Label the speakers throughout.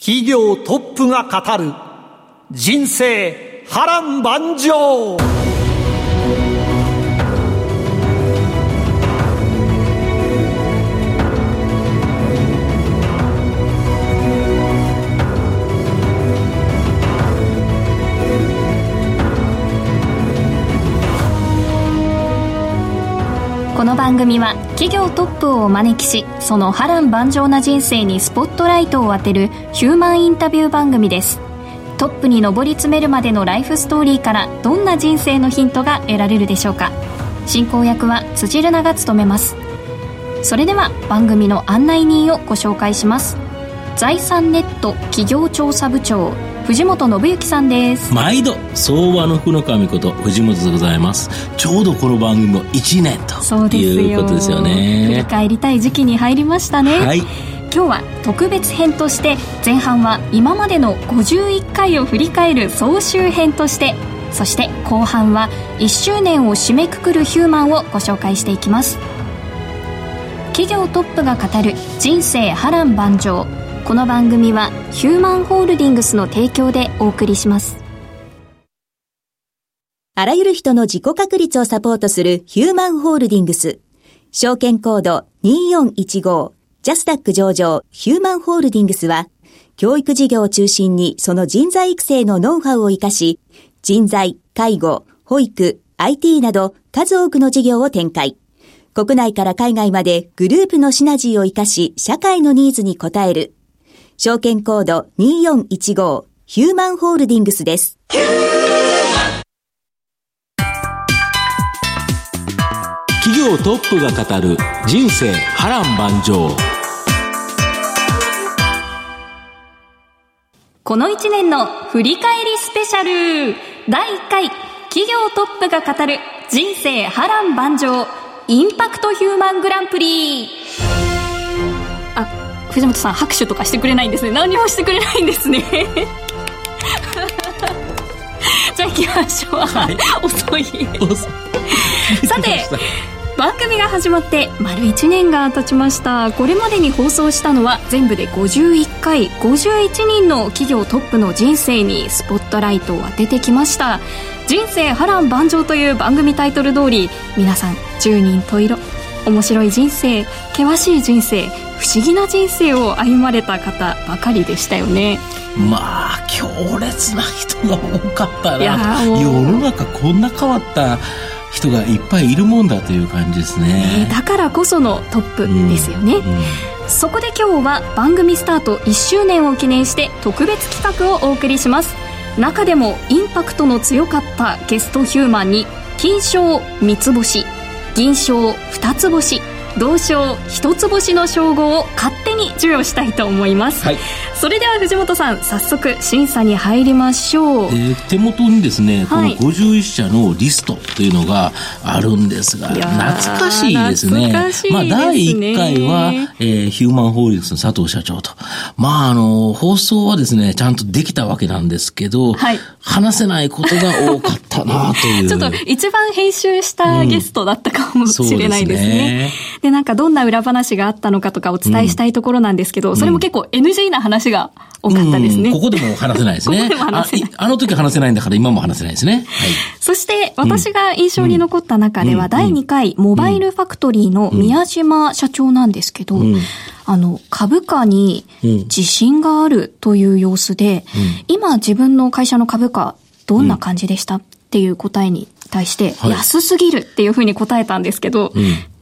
Speaker 1: 企業トップが語る人生波乱万丈。
Speaker 2: この番組は企業トップをお招きしその波乱万丈な人生にスポットライトを当てるヒューマンインタビュー番組です。トップに上り詰めるまでのライフストーリーからどんな人生のヒントが得られるでしょうか。進行役は辻るなが務めます。それでは番組の案内人をご紹介します。財産ネット企業調査部長藤本信之さんです。
Speaker 3: 毎度相場の福の神こと藤本でございます。ちょうどこの番組も1年と
Speaker 2: そうですよ
Speaker 3: いうことですよ。ね
Speaker 2: 振り返りたい時期に入りましたね、
Speaker 3: はい。
Speaker 2: 今日は特別編として前半は今までの51回を振り返る総集編としてそして後半は1周年を締めくくるヒューマンをご紹介していきます。企業トップが語る人生波乱万丈この番組はヒューマンホールディングスの提供でお送りします
Speaker 4: あらゆる人の自己確立をサポートするヒューマンホールディングス。証券コード2415ジャスダック上場ヒューマンホールディングスは、教育事業を中心にその人材育成のノウハウを活かし、人材、介護、保育、IT など数多くの事業を展開。国内から海外までグループのシナジーを活かし、社会のニーズに応える。証券コード2415ヒューマンホールディングスです。
Speaker 3: 企業トップが語る人生波乱万丈。
Speaker 2: この1年の振り返りスペシャル。第1回企業トップが語る人生波乱万丈インパクトヒューマングランプリ。あ藤本さん拍手とかしてくれないんですね。何もしてくれないんですね。じゃあ行きましょう、遅い。さて番組が始まって丸1年が経ちました。これまでに放送したのは全部で51回。51人の企業トップの人生にスポットライトを当ててきました。人生波乱万丈という番組タイトル通り皆さん10人十色。面白い人生険しい人生不思議な人生を歩まれた方ばかりでしたよね。
Speaker 3: まあ強烈な人が多かった
Speaker 2: いや
Speaker 3: な世の中こんな変わった人がいっぱいいるもんだという感じですね。
Speaker 2: だからこそのトップですよね、
Speaker 3: うん
Speaker 2: そこで今日は番組スタート1周年を記念して特別企画をお送りします。中でもインパクトの強かったゲストヒューマンに金賞三つ星銀賞二つ星同賞一つ星の称号を勝手に授与したいと思います、
Speaker 3: はい
Speaker 2: それでは藤本さん早速審査に入りましょう、
Speaker 3: えー手元にですね、
Speaker 2: はい
Speaker 3: この51社のリストというのがあるんですが、懐かしいですね。
Speaker 2: ね
Speaker 3: まあ、第1回は、えーヒューマンホールディングスの佐藤社長と。まあ、あの、放送はですね、ちゃんとできたわけなんですけど、
Speaker 2: はい
Speaker 3: 話せないことが多かったなという。
Speaker 2: ちょっと一番編集したゲストだったかもしれないですね。
Speaker 3: そうですね
Speaker 2: で、なんかどんな裏話があったのかとかお伝えしたいところなんですけど、それも結構 NG な話が多かったですね。
Speaker 3: うん。ここでも話せないですね。
Speaker 2: ここ
Speaker 3: あいあの時話せないんだから今も話せないですね。はい。
Speaker 2: そして私が印象に残った中では、第2回モバイルファクトリーの宮島社長なんですけど、あの、株価に自信があるという様子で、今自分の会社の株価どんな感じでした？っていう答えに対して、
Speaker 3: はい。
Speaker 2: 安すぎるっていうふうに答えたんですけど、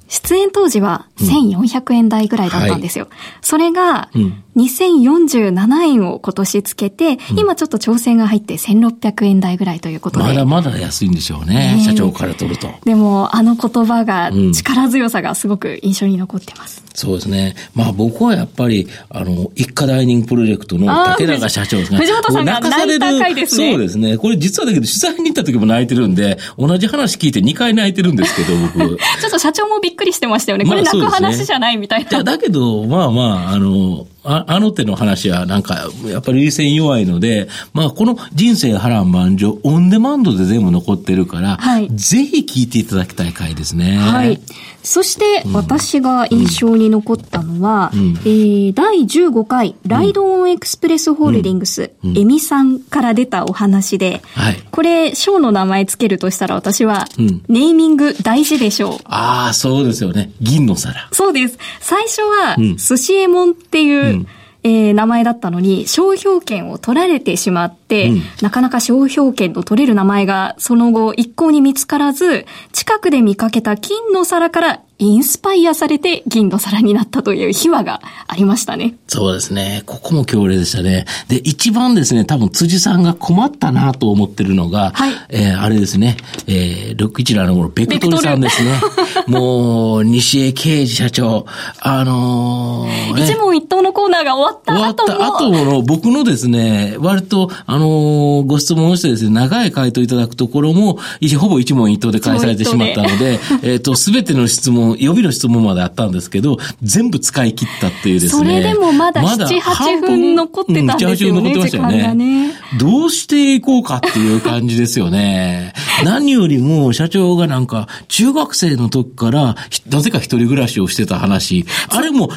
Speaker 2: 出演当時は1400円台ぐらいだったんですよ。はい、それが、2047円を今年つけて、うん、今ちょっと調整が入って1600円台ぐらいということで。
Speaker 3: まだまだ安いんでしょうね、ね社長から取ると。
Speaker 2: でも、あの言葉が、力強さがすごく印象に残ってます。
Speaker 3: うん、そうですね。まあ僕はやっぱり、あの、一家ダイニングプロジェクトの竹中社長ですね。
Speaker 2: 藤本さんが泣いた回です
Speaker 3: ね。そうですね。これ実はだけど取材に行った時も泣いてるんで、同じ話聞いて2回泣いてるんですけど、僕。
Speaker 2: ちょっと社長もびっくりしてましたよね。これ泣く話じゃないみたいな。
Speaker 3: いや、だけど、まあまあ、あの、ああの手の話はなんか、やっぱり優先弱いので、まあこの人生波乱万丈、オンデマンドで全部残ってるから、はい、ぜひ聞いていただきたい回ですね。
Speaker 2: はい。そして、私が印象に残ったのは、うん、えー、第15回、ライドオンエクスプレスホールディングス、うん、エミさんから出たお話で、はい、これ、賞の名前つけるとしたら私は、うん、ネーミング大事でしょう。
Speaker 3: ああ、そうですよね。銀の皿。
Speaker 2: そうです。最初は、寿司えもんっていう、えー、名前だったのに、商標権を取られてしまって、うん、なかなか商標権の取れる名前がその後一向に見つからず、近くで見かけた金の皿からインスパイアされて銀の皿になったという秘話がありましたね。
Speaker 3: そうですね。ここも強烈でしたね。で、一番ですね、多分辻さんが困ったなと思ってるのが、はい、えー、あれですね、えー、617の頃、ベクトルさんですね。もう、西江刑事社長、あの
Speaker 2: ー、一問一答のコーナーが終わった後
Speaker 3: 終わった後の僕のですね、割と、あのー、ご質問をしてですね、長い回答いただくところも、ほぼ一問一答で返されてしまったので、えっと、すべての質問予備の質問まであったんですけど、全部使い切ったっていうですね。
Speaker 2: それでもまだ7、8分残ってたんですよね。うん、7、8分残ってましたよね。ね
Speaker 3: どうしていこうかっていう感じですよね。何よりも社長がなんか、中学生の時から、なぜか一人暮らしをしてた話、あれも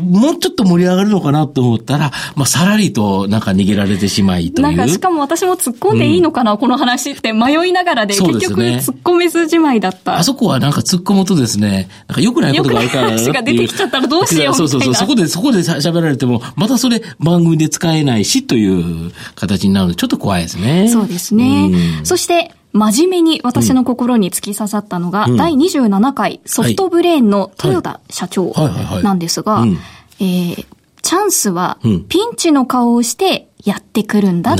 Speaker 3: もうちょっと盛り上がるのかなと思ったら、まあ、さらりとなんか逃げられてしまいという。
Speaker 2: なんか、しかも私も突っ込んでいいのかな、うん、この話って迷いながらで、結局突っ込めずじまいだった。
Speaker 3: あそこはなんか突っ込むとですね、なんか良くないことがあるから。
Speaker 2: 話が出てきちゃったらどうしよう
Speaker 3: そうそうそう。そこで、そこで喋られても、またそれ番組で使えないしという形になるので、ちょっと怖いですね。
Speaker 2: そうですね。うん、そして、真面目に私の心に突き刺さったのが、うん、第27回ソフトブレーンの豊田社長なんですが、えー、チャンスはピンチの顔をしてやってくるんだっ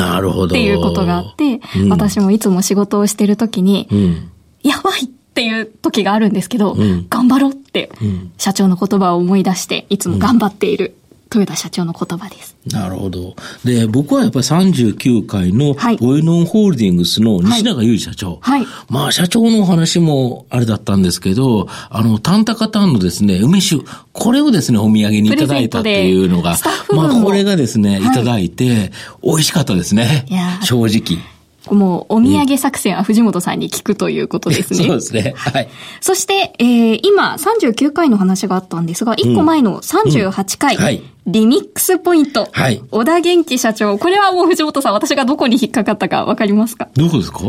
Speaker 2: ていうことがあって、うん、私もいつも仕事をしてる時に、うん、やばいっていう時があるんですけど、うん、頑張ろうって社長の言葉を思い出していつも頑張っている豊田社長の言葉です。
Speaker 3: なるほど。で、僕はやっぱり39回の、はい、オエノンホールディングスの西永裕二社長。はい。まあ、社長のお話もあれだったんですけど、あの、タンタカタンのですね、梅酒、これをですね、お土産にいただいたっていうのが、まあ、これがですね、いただいて、美味しかったですね。正直。
Speaker 2: もうお土産作戦は藤本さんに聞くということですね。
Speaker 3: そうですね。はい。
Speaker 2: そして、えー、今39回の話があったんですが、1個前の38回、うんうんはい、リミックスポイント。はい。小田元気社長。これはもう藤本さん、私がどこに引っかかったかわかりますか？
Speaker 3: どこですか？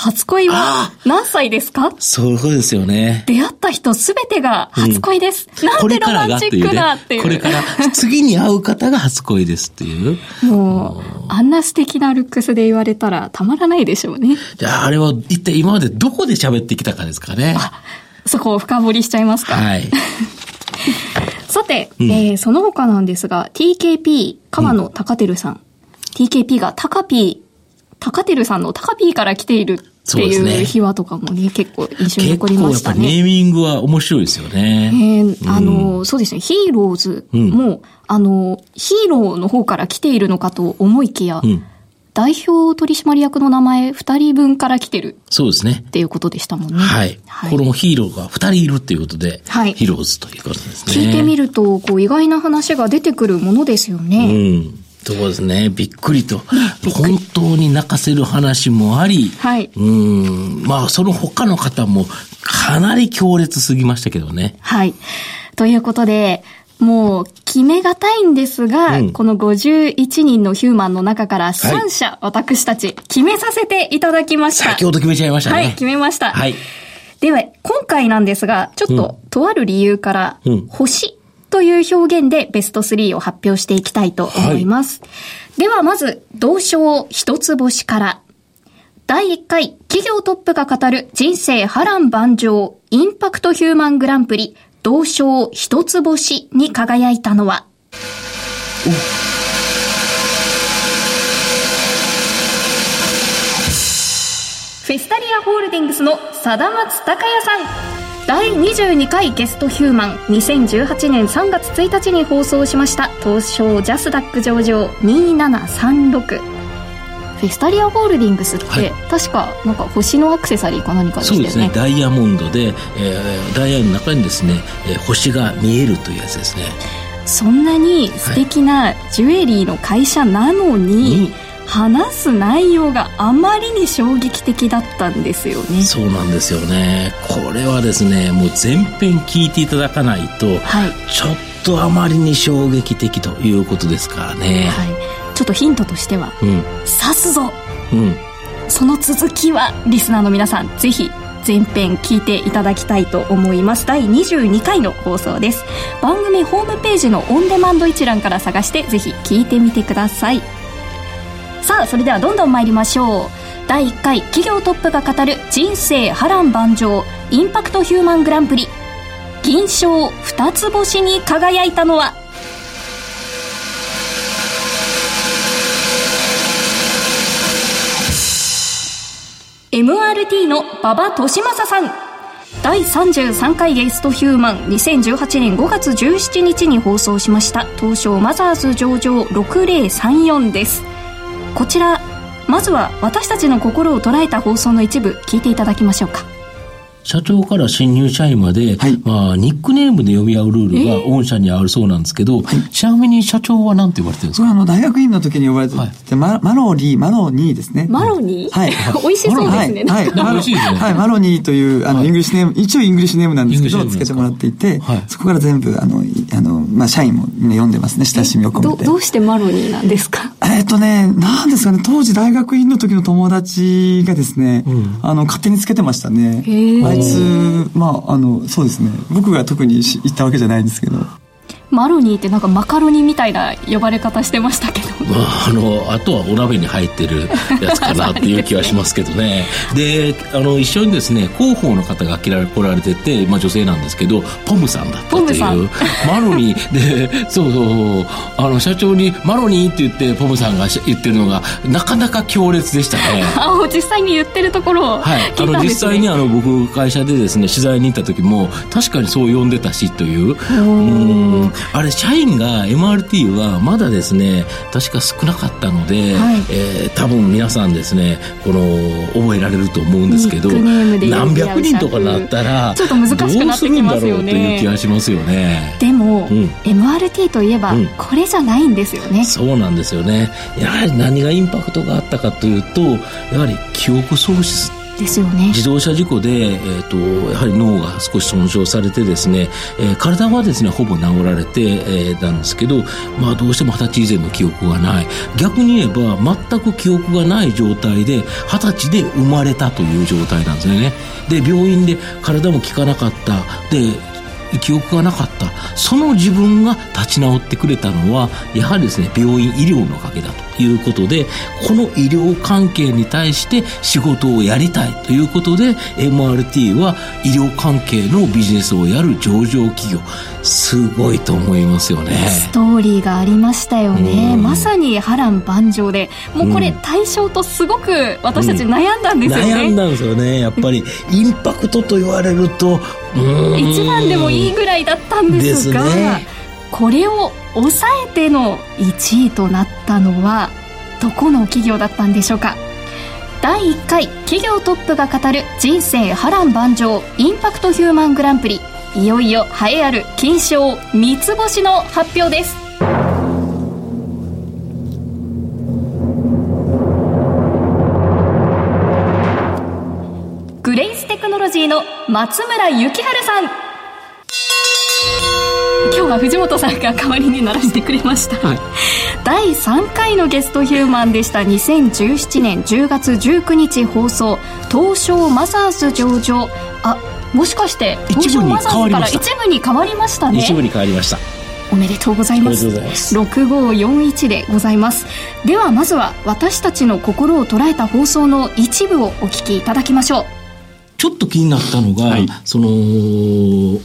Speaker 2: 初恋は何歳ですか？
Speaker 3: そうですよね。
Speaker 2: 出会った人すべてが初恋です。うん、なんてロマンチックなっていう。
Speaker 3: これから、次に会う方が初恋ですっていう。
Speaker 2: もう、あんな素敵なルックスで言われたらたまらないでしょうね。
Speaker 3: じゃあ、あれは一体今までどこで喋ってきたかですかね。あ、
Speaker 2: そこを深掘りしちゃいますか。
Speaker 3: はい。
Speaker 2: さて、うん、えー、その他なんですが、TKP、川野高照さん。うん、TKP が高 P 高照さんの高 P から来ているっていう秘話とかもね、結構印象に残りましたね。
Speaker 3: ネーミングは面白いですよね。
Speaker 2: えー、あの、そうですね、ヒーローズも、うん、あの、ヒーローの方から来ているのかと思いきや、うん代表取締役の名前2人分から来てる。
Speaker 3: そうですね。
Speaker 2: っていうことでしたもんね。
Speaker 3: はい。はい、これもヒーローが2人いるっていうことで、はい、ヒーローズということですね。
Speaker 2: 聞いてみると、こう意外な話が出てくるものですよね。
Speaker 3: うん。そうですね。びっくりと。本当に泣かせる話もあり、はい。うん。まあ、その他の方もかなり強烈すぎましたけどね。
Speaker 2: はい。ということで、もう決めがたいんですが、うん、この51人のヒューマンの中から3社、はい、私たち決めさせていただきました。
Speaker 3: 先ほど決めちゃいましたね。
Speaker 2: はい、決めました。はい。では、今回なんですが、ちょっと、とある理由から、うん、星という表現でベスト3を発表していきたいと思います。はい、ではまず、同賞一つ星から。第1回、企業トップが語る人生波乱万丈、インパクトヒューマングランプリ同賞一つ星に輝いたのは？フェスタリアホールディングスの貞松隆也さん第22回ゲストヒューマン。2018年3月1日に放送しました。東証ジャスダック上場。2736フェスタリアホールディングスって、はい、確かなんか星のアクセサリーか何かでしたよね。そうですね。
Speaker 3: ダイヤモンドで、えー、ダイヤの中にですね、えー、星が見えるというやつですね。
Speaker 2: そんなに素敵なジュエリーの会社なのに、はい話す内容があまりに衝撃的だったんですよね。
Speaker 3: そうなんですよね。これはですねもう全編聞いていただかないと、はい、ちょっとあまりに衝撃的ということですからね、はい、
Speaker 2: ちょっとヒントとしては「うん、刺すぞ」うん、その続きはリスナーの皆さんぜひ前編聞いていただきたいと思います。第22回の放送です。番組ホームページのオンデマンド一覧から探してぜひ聞いてみてくださいさあそれではどんどん参りましょう。第1回企業トップが語る人生波乱万丈インパクトヒューマングランプリ。銀賞二つ星に輝いたのは「MRT の馬場俊正さん」第33回ゲストヒューマン2018年5月17日に放送しました。東証マザーズ上場6034です。こちらまずは私たちの心を捉えた放送の一部聞いていただきましょうか。
Speaker 3: 社長から新入社員まで、はい、まあ、ニックネームで呼び合うルールが御社にあるそうなんですけど、はい、ちなみに社長は何て呼ばれてるんですか？
Speaker 5: あの、大学院の時に呼ばれてて、はい、ママロリー、マロニーですね。
Speaker 2: マロニー？
Speaker 5: はい。
Speaker 2: 美味しそうですね。はい。
Speaker 3: はい、美味しいですね。
Speaker 5: はい、マロニーという、あの、 English name、一応 English name なんですけど、つけてもらっていて、そこから全部、あの、あの、まあ、社員もみんな呼んでますね、親しみを込め
Speaker 2: て。どどうしてマロニーなんですか？
Speaker 5: えっとね、なんですかね、当時大学院の時の友達がですね、うん、あの、勝手につけてましたね。あいまあ、あの、そうですね。僕が特に行ったわけじゃないんですけど。
Speaker 2: マロニーってなんかマカロニみたいな呼ばれ方してましたけど、
Speaker 3: まあ、あのあとはお鍋に入ってるやつかなっていう気はしますけどね。であの一緒にですね広報の方が来られてて、まあ、女性なんですけどポムさんだったという。マロニーでそうそうあの社長に「マロニー」って言ってポムさんが言ってるのがなかなか強烈でしたね。
Speaker 2: あ実際に言ってるところをはい、あの
Speaker 3: 実際にあの僕会社でですね取材に行った時も確かにそう呼んでたしという。うんあれ、社員が MRT はまだですね、確か少なかったので、はい、えー、多分皆さんですね、この、覚えられると思うんですけど、何百人とかなったら、
Speaker 2: ちょっと難しくなってきますよね。
Speaker 3: という気がしますよね。
Speaker 2: でも、うん、MRT といえば、これじゃないんですよね、うん、
Speaker 3: そうなんですよね。やはり何がインパクトがあったかというと、やはり記憶喪失
Speaker 2: ですよね。
Speaker 3: 自動車事故で、えーと、やはり脳が少し損傷されてですね、えー、体はですねほぼ治られて、えー、んですけど、まあ、どうしても二十歳以前の記憶がない。逆に言えば全く記憶がない状態で二十歳で生まれたという状態なんですね。で病院で体も効かなかった。で記憶がなかった。その自分が立ち直ってくれたのはやはりですね病院医療のおかげだということでこの医療関係に対して仕事をやりたいということで MRT は医療関係のビジネスをやる上場企業。すごいと思いますよね。
Speaker 2: ストーリーがありましたよね、まさに波乱万丈で。もうこれ対象とすごく私たち悩んだんですよね、
Speaker 3: うん、悩んだんですよね。やっぱり インパクトと言われると
Speaker 2: 一番でもいいぐらいだったんですが、ね、これを抑えての1位となったのはどこの企業だったんでしょうか？第1回企業トップが語る人生波乱万丈インパクトヒューマングランプリ。いよいよ栄えある金賞三つ星の発表ですクノロジーの松村幸春さん。今日は藤本さんが代わりにならしてくれました、はい、第3回のゲストヒューマンでした。2017年10月19日放送。東証マザーズ上場。あもしかして東証マザーズから一部に変わりましたね。
Speaker 3: 一部に変わりました。
Speaker 2: おめでとうございます。ます。6541でございます。ではまずは私たちの心を捉えた放送の一部をお聞きいただきましょう
Speaker 3: ちょっと気になったのが、はい、その、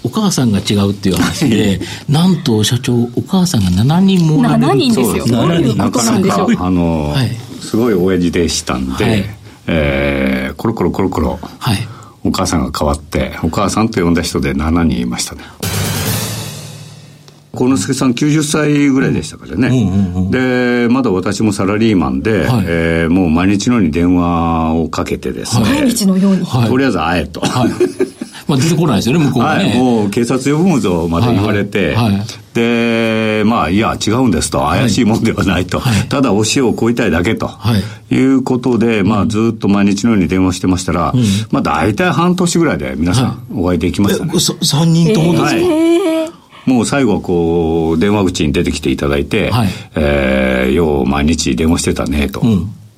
Speaker 3: お母さんが違うっていう話で、なんと社長、お母さんが7人も
Speaker 2: られる7人ですよ。どういうことなんでしょう？あの、
Speaker 6: はい、すごい親父でしたんで、はい、えー、コロコロコロコロ、はい、お母さんが変わって、お母さんと呼んだ人で7人いましたね。幸之助さん90歳ぐらいでしたからね、うんうんうん、でまだ私もサラリーマンで、はい、えー、もう毎日のように電話をかけてですね、
Speaker 2: 毎日のように、
Speaker 6: とりあえず会えと、はい。
Speaker 3: まあ出てこないですよね、向こうはね。
Speaker 6: はい、もう警察呼ぶぞまで言われて、はい。はい。はい、で、まあ、いや、違うんですと、怪しいもんではないと、ただお塩をこいたいだけと、い、うことで、まあ、ずっと毎日のように電話してましたら、うん、まあ、大体半年ぐらいで皆さんお会いできましたね。
Speaker 3: 3人ともですか、えー
Speaker 6: もう最後はこう、電話口に出てきていただいて、はい、えー、よう毎日電話してたね、と。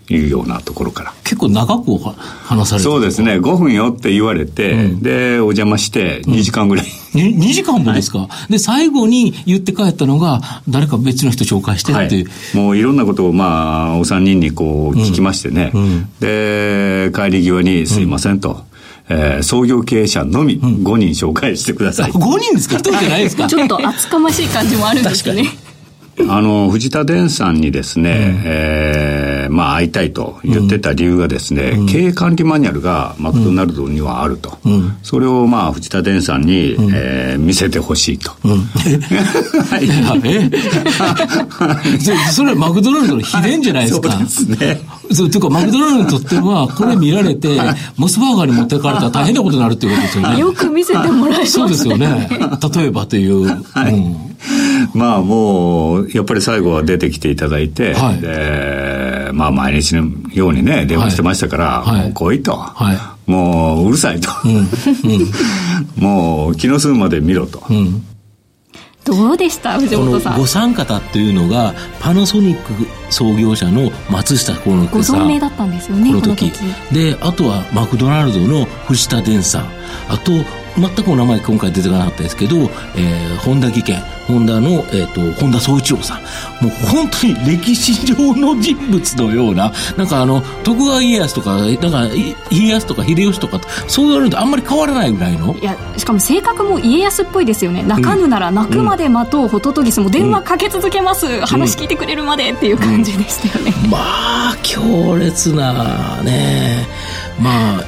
Speaker 6: いうようなところから。
Speaker 3: 結構長く話されて
Speaker 6: そうですね。5分よって言われて、うん、で、お邪魔して2時間ぐらい。
Speaker 3: うん、2, 2時間もですか、はい、で、最後に言って帰ったのが、誰か別の人紹介してっていう。は
Speaker 6: い、もういろんなことを、まあ、お三人にこう聞きましてね。うん、で、帰り際にすいませんと。えー、創業経営者のみ5人紹介してください。
Speaker 3: うん、5人ですか ?1 人じゃないですか？
Speaker 2: ちょっと厚かましい感じもあるんですね。
Speaker 6: あの、藤田伝さんにですね、うん、えー、まあ会いたいと言ってた理由がですね、うん、経営管理マニュアルがマクドナルドにはあると。うん、それをまあ藤田伝さんに、うん、えー、見せてほしいと。うん、
Speaker 3: はい。え それはマクドナルドの秘伝じゃないですか。
Speaker 6: そうですね。
Speaker 3: そう、というか、マクドナルドにとっては、これ見られて、モスバーガーに持ってかれたら大変なことになるっていうことですよね。
Speaker 2: よく見せてもらえますね。
Speaker 3: そうですよね。例えばという。はい、うん
Speaker 6: まあもう、やっぱり最後は出てきていただいて、はい、で、まあ毎日のようにね、電話してましたから、はい、もう来いと。はい、もううるさいと。うんうん、もう気の済むまで見ろと。うん
Speaker 2: どうでした藤本さん？
Speaker 3: ご三方っていうのが、パナソニック創業者の松下幸之
Speaker 2: さん。ご存命だったんですよね、この時。
Speaker 3: で、あとはマクドナルドの藤田伝さん。あと、全くお名前今回出てこなかったですけど、えー、本田技研、ホンダの、えっ、ー、と、本田宗一郎さん。もう本当に歴史上の人物のような、なんかあの、徳川家康とか、なんか、家康とか秀吉とか、そう言われるとあんまり変わらないぐらいの。
Speaker 2: いや、しかも性格も家康っぽいですよね。泣かぬなら泣くまで待とう、ホトトギスも電話かけ続けます、うん、話聞いてくれるまでっていう感じでしたよね。
Speaker 3: うん、まあ、強烈なね、まあ、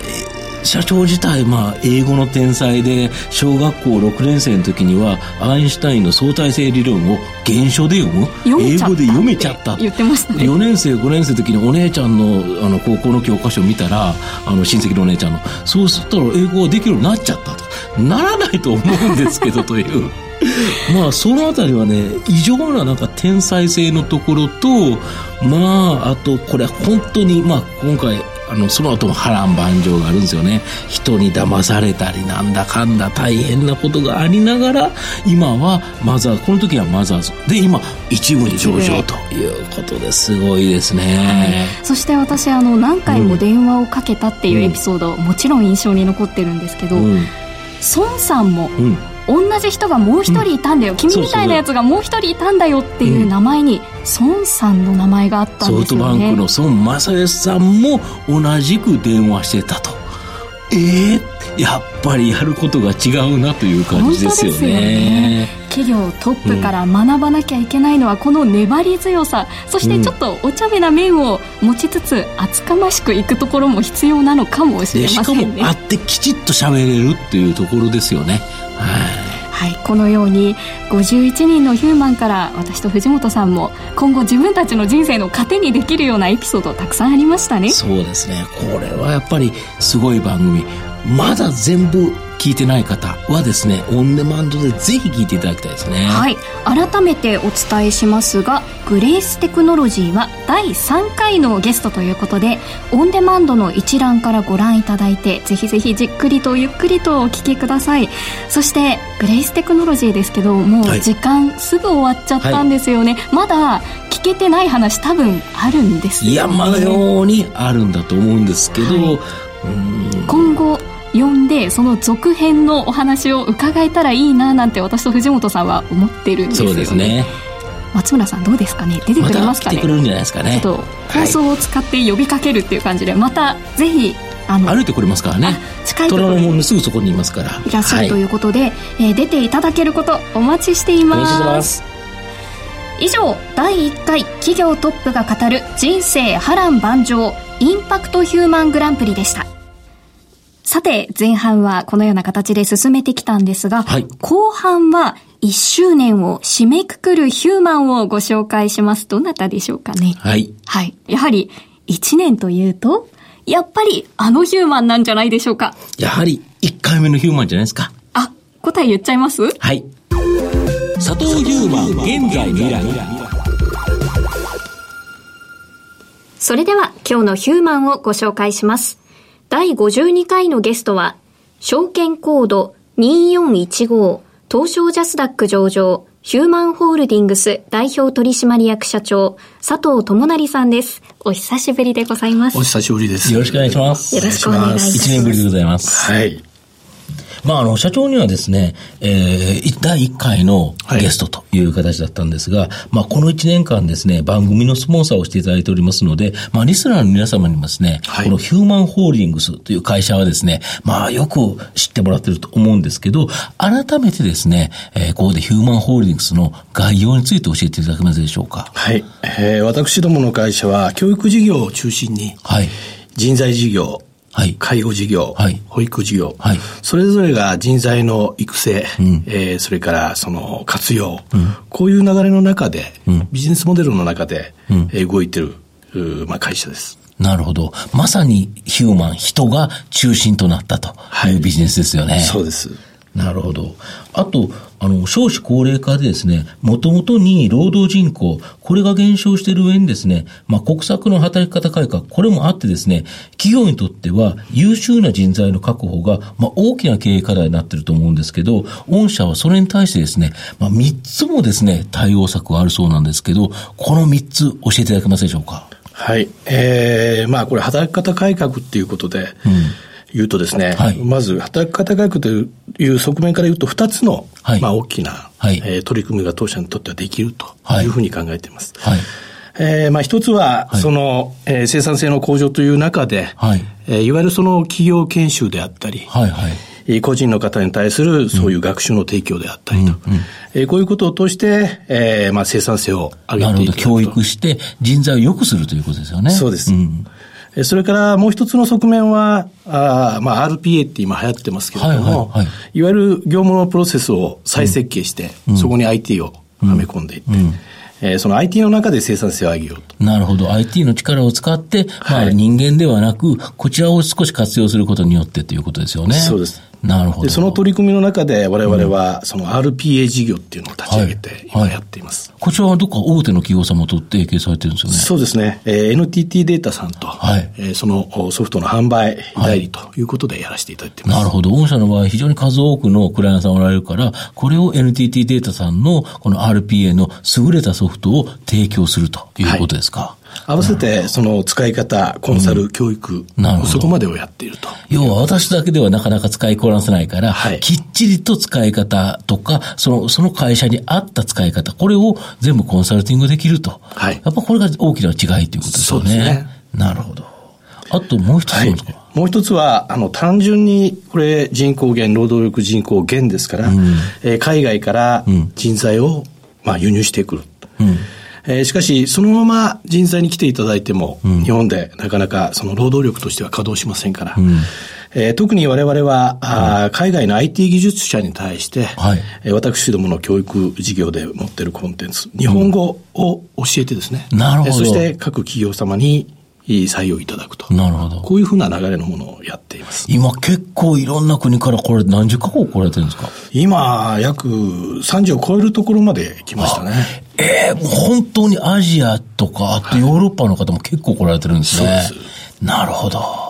Speaker 3: 社長自体、まあ、英語の天才で、小学校6年生の時には、アインシュタインの相対性理論を原書で読む？英語で読めちゃった
Speaker 2: 言ってましたね。4
Speaker 3: 年生、5年生の時にお姉ちゃんのあの高校の教科書を見たら、あの親戚のお姉ちゃんの、そうすったら英語ができるようになっちゃったと。ならないと思うんですけどという。まあ、そのあたりはね、異常ななんか天才性のところと、まあ、あと、これ本当に、まあ、今回、あの、その後も波乱万丈があるんですよね。人に騙されたり、なんだかんだ大変なことがありながら、今はマザーズ、この時はマザーズ。で、今、一部に上場ということですごいですね。
Speaker 2: はい、そして私、あの、何回も電話をかけたっていうエピソード、うん、もちろん印象に残ってるんですけど、うん、孫さんも、うん同じ人がもう一人いたんだよ、うん、君みたいなやつがもう一人いたんだよっていう名前に、孫さんの名前があったんですよね。
Speaker 3: ソフトバンクの孫正義さんも同じく電話してたと。ええー、やっぱりやることが違うなという感じですよね。よね
Speaker 2: 企業トップから学ばなきゃいけないのはこの粘り強さ、うん、そしてちょっとお茶目な面を持ちつつ厚かましくいくところも必要なのかもしれませんね。しか
Speaker 3: もあってきちっと喋れるっていうところですよね。
Speaker 2: はい、このように51人のヒューマンから私と藤本さんも今後自分たちの人生の糧にできるようなエピソードたくさんありましたね。
Speaker 3: そうですね。これはやっぱりすごい番組まだ全部聞いてない方はですねオンデマンドでぜひ聞いていただきたいですね。
Speaker 2: はい。改めてお伝えしますがグレーステクノロジーは第3回のゲストということでオンデマンドの一覧からご覧いただいてぜひぜひじっくりとゆっくりとお聞きください。そしてグレーステクノロジーですけどもう時間すぐ終わっちゃったんですよね、はい、まだ聞けてない話多分あるんですよ、ね、
Speaker 3: 山のようにあるんだと思うんですけど、はい、
Speaker 2: 今後呼んでその続編のお話を伺えたらいいななんて私と藤本さんは思ってるんですよね。そうですね。松村さんどうですかね？出てくれますかね、
Speaker 3: ま、来てくれるんじゃないですかね。
Speaker 2: ちょっと放送を使って呼びかけるってい。う感じで、はい、またぜひ
Speaker 3: あの歩いてこれますからね。
Speaker 2: 近いところ
Speaker 3: にすぐそこにいますから。
Speaker 2: いらっしゃるということで、はい、えー、出ていただけることお待ちしています。以上第1回企業トップが語る人生波乱万丈インパクトヒューマングランプリでしたさて前半はこのような形で進めてきたんですが、はい、後半は1周年を締めくくるヒューマンをご紹介します。どなたでしょうかね
Speaker 3: はい。
Speaker 2: はい。やはり1年というと、やっぱりあのヒューマンなんじゃないでしょうか
Speaker 3: やはり1回目のヒューマンじゃないですか。
Speaker 2: あ、答え言っちゃいます？
Speaker 3: はい。佐藤ヒューマン現在未来。
Speaker 2: それでは今日のヒューマンをご紹介します。第52回のゲストは、証券コード2415東証ジャスダック上場ヒューマンホールディングス代表取締役社長佐藤智成さんです。お久しぶりでございます。
Speaker 7: お久しぶりです。
Speaker 3: よろしくお願いします。
Speaker 2: よろしくお願いします。
Speaker 3: 一年ぶりでございます。
Speaker 7: はい。
Speaker 3: まあ、あの、社長にはですね、えー、第1回のゲストという形だったんですが、はい、まあ、この1年間ですね、番組のスポンサーをしていただいておりますので、まあ、リスナーの皆様にもですね、はい、このヒューマンホールディングスという会社はですね、まあ、よく知ってもらってると思うんですけど、改めてですね、えー、ここでヒューマンホールディングスの概要について教えていただけますでしょうか？
Speaker 7: はい。えー、私どもの会社は、教育事業を中心に、はい。人材事業、はい、介護事業、はい、保育事業、はい、それぞれが人材の育成、うん、えー、それからその活用、うん、こういう流れの中で、うん、ビジネスモデルの中で、うん、えー、動いてる、まあ、会社です。
Speaker 3: なるほど。まさにヒューマン、人が中心となったというビジネスですよね。
Speaker 7: そうです。
Speaker 3: なるほど。あと、あの、少子高齢化でですね、もともとに労働人口、これが減少している上にですね、まあ、国策の働き方改革、これもあってですね、企業にとっては優秀な人材の確保が、まあ、大きな経営課題になっていると思うんですけど、御社はそれに対してですね、まあ、3つもですね、対応策があるそうなんですけど、この3つ教えていただけますでしょうか？
Speaker 7: はい。ええー、まあ、これ働き方改革っていうことで、うん言うとですね、はい、まず働き方改革という側面から言うと、二つの、はい、まあ大きな、はい、えー、取り組みが当社にとってはできるというふうに考えています。はい。えー、まあ一つは、その、えー、生産性の向上という中で、はい。えー、いわゆるその企業研修であったり、はいはい、個人の方に対するそういう学習の提供であったりと、うんうん、えー、こういうことを通して、えー、まあ生産性を上げていく
Speaker 3: 教育して人材を良くするということですよね。
Speaker 7: そうです。うんそれからもう一つの側面は、あまあ RPA って今流行ってますけれども、はいはいはい、いわゆる業務のプロセスを再設計して、うん、そこに IT をはめ込んでいって、うんえー、その IT の中で生産性を上げようと。
Speaker 3: なるほど。IT の力を使って、まあ人間ではなく、こちらを少し活用することによってということですよね。
Speaker 7: そうです。
Speaker 3: なるほど。
Speaker 7: で、その取り組みの中で我々は、その RPA 事業っていうのを立ち上げて、今やっています、
Speaker 3: はいはい、こちらはどっか大手の企業様と提携されてるんですよね。
Speaker 7: そうですね。えー、NTT データさんと、はい、えー、そのソフトの販売代理ということでやらせていただいてます。
Speaker 3: なるほど。御社の場合、非常に数多くのクライアントさんおられるから、これを NTT データさんのこの RPA の優れたソフトを提供するということですか。
Speaker 7: 合わせて、その使い方、コンサル、教育、そこまでをやっていると。
Speaker 3: 要は私だけではなかなか使いこなせないから、はい、きっちりと使い方とか、その、その会社に合った使い方、これを全部コンサルティングできると。はい。やっぱこれが大きな違いということですよね。ね。なるほど。あともう一つ、はい、
Speaker 7: もう一つは、あの、単純に、これ、人口減、労働力人口減ですから、うん、えー、海外から人材を、まあ、輸入してくる。うんえー、しかし、そのまま人材に来ていただいても、うん、日本でなかなかその労働力としては稼働しませんから、うん、えー、特に我々は、あ海外の IT 技術者に対して、はい、えー、私どもの教育事業で持っているコンテンツ、日本語を教えてですね、
Speaker 3: なるほど。
Speaker 7: そして各企業様に採用いただくと。なるほど。こういうふうな流れのものをやっています。
Speaker 3: 今結構いろんな国からこれ何十カ国来られてるんですか？
Speaker 7: 今、約30を超えるところまで来ましたね。
Speaker 3: ええー、もう本当にアジアとか、あとヨーロッパの方も結構来られてるんですね。はい、そうです。なるほど。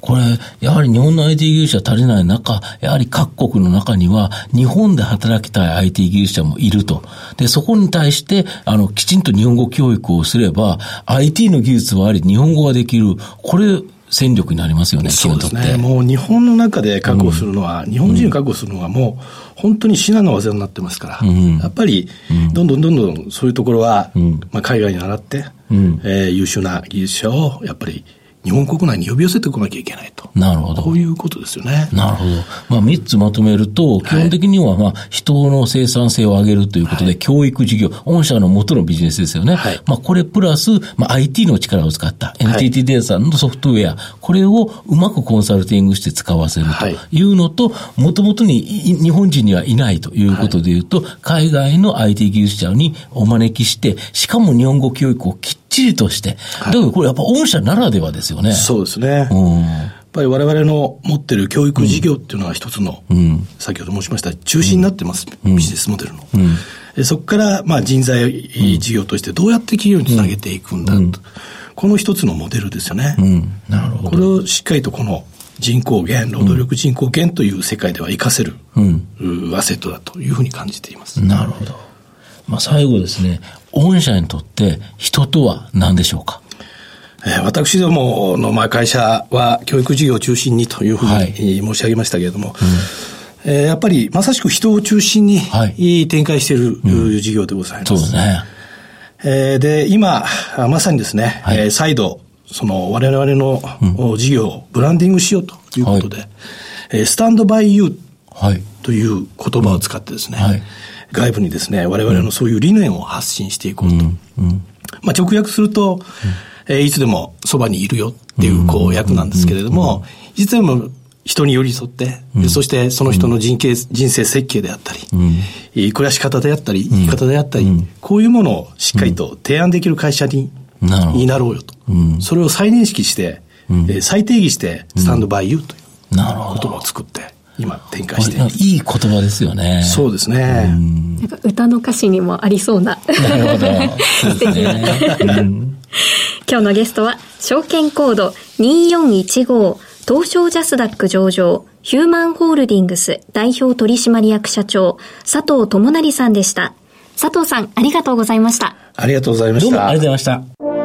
Speaker 3: これ、やはり日本の IT 技術者足りない中、やはり各国の中には、日本で働きたい IT 技術者もいると。で、そこに対して、あの、きちんと日本語教育をすれば、IT の技術はあり、日本語ができる。これ、戦力になりますよね、
Speaker 7: そうですね。もう日本の中で確保するのは、うん、日本人を確保するのはもう、本当に至難の技になってますから、うん、やっぱり、どんどんどんどんそういうところは、まあ、海外に習って、うん、えー、優秀な技術者を、やっぱり、日本国内に呼び寄せてこなきゃいけないと。
Speaker 3: なるほど。
Speaker 7: こういうことですよね。
Speaker 3: なるほど。まあ、三つまとめると、基本的には、まあ、人の生産性を上げるということで、はい、教育事業、御社の元のビジネスですよね。はい、まあ、これプラス、まあ、IT の力を使った NTT データのソフトウェア、これをうまくコンサルティングして使わせるというのと、もともとに日本人にはいないということでいうと、海外の IT 技術者にお招きして、しかも日本語教育をきっちりとして、だけどこれやっぱ御社ならではですよね。
Speaker 7: そうですね。うんやっぱり我々の持ってる教育事業っていうのは一つの、うん、先ほど申しました中心になってます、うん、ビジネスモデルの。うん、そこからまあ人材事業としてどうやって企業につなげていくんだと。この一つのモデルですよね。なるほど。これをしっかりとこの人口減、労働力人口減という世界では活かせる、うん、アセットだというふうに感じています。
Speaker 3: なるほど。まあ最後ですね、御社にとって人とは何でしょうか？
Speaker 7: えー、私どものまあ会社は教育事業を中心にというふうに申し上げましたけれども、はいうん、えー、やっぱりまさしく人を中心に展開している、はい、事業でございます。そうですね。えー、で、今、まさにですね、はい、えー、再度、その我々の事業をブランディングしようということで、はい、えー、スタンドバイユーという言葉を使ってですね、はい、外部にですね、我々のそういう理念を発信していこうと。まあ直訳すると、うん。えー、いつでもそばにいるよっていう、こう、役なんですけれども、いつでも人に寄り添って、うん、そしてその人の人形、人生設計であったり、うん、暮らし方であったり、生き方であったり、うん、こういうものをしっかりと提案できる会社に,、になろうよと。それを再認識して、うん、えー、再定義して、スタンドバイユーという言葉を作って、今展開して
Speaker 3: いい言葉ですよね。
Speaker 7: そうですね。
Speaker 2: なんか歌の歌詞にもありそうな。なるほど。素敵な。今日のゲストは、証券コード2415東証ジャスダック上場ヒューマンホールディングス代表取締役社長佐藤智成さんでした。佐藤さん、ありがとうございました。
Speaker 7: ありがとうございました。
Speaker 3: どうもありがとうございました。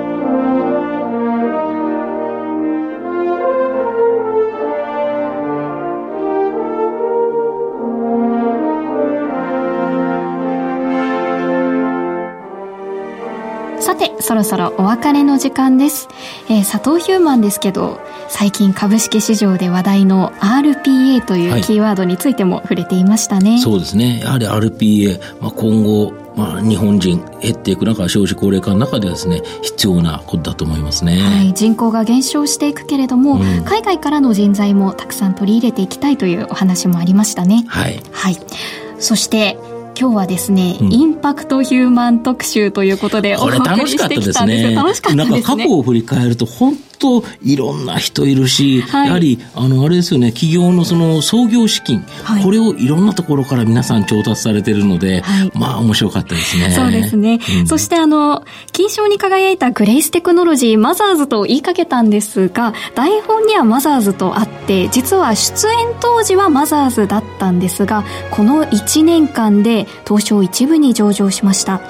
Speaker 2: そろそろお別れの時間です、えー、佐藤ヒューマンですけど最近株式市場で話題の RPA というキーワードについても触れていましたね、はい、
Speaker 3: そうですねやはり RPA、まあ、今後まあ、日本人減っていく中、少子高齢化の中ではですね、必要なことだと思いますね。
Speaker 2: はい、人口が減少していくけれども、うん、海外からの人材もたくさん取り入れていきたいというお話もありましたね。
Speaker 3: はい。
Speaker 2: はい。そして、今日はですね、うん、インパクトヒューマン特集ということでお送りしてきたんですよ。楽しかったですね。
Speaker 3: なんか過去を振り返ると本といろんな人いるし、はい、やはり、あの、あれですよね、企業のその創業資金、はい、これをいろんなところから皆さん調達されてるので、はい、まあ面白かったですね。
Speaker 2: そうですね。うん、そしてあの、金賞に輝いたグレイステクノロジーマザーズと言いかけたんですが、台本にはマザーズとあって、実は出演当時はマザーズだったんですが、この1年間で東証一部に上場しました。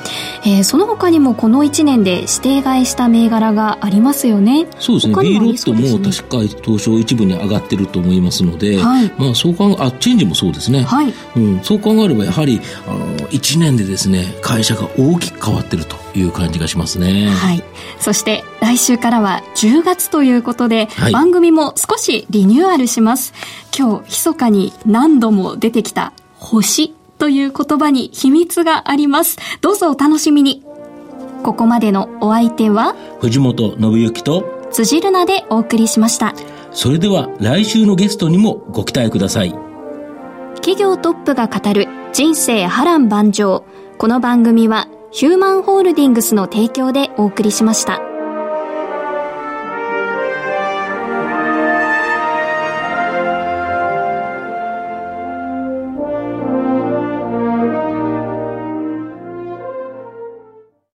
Speaker 2: えー、その他にもこの1年で指定買いした銘柄がありますよね。
Speaker 3: そうそうですね。B ロットも確か東証一部に上がってると思いますので、はい、まあそう考え、あ、チェンジもそうですね。はい。うん、そう考えればやはり、あの、1年でですね、会社が大きく変わってるという感じがしますね。
Speaker 2: はい。そして来週からは10月ということで、はい、番組も少しリニューアルします。今日、密かに何度も出てきた星という言葉に秘密があります。どうぞお楽しみに。ここまでのお相手は
Speaker 3: 藤本信之と
Speaker 2: 辻るなでお送りしました。
Speaker 3: それでは来週のゲストにもご期待ください。
Speaker 2: 企業トップが語る人生波乱万丈。この番組はヒューマンホールディングスの提供でお送りしました。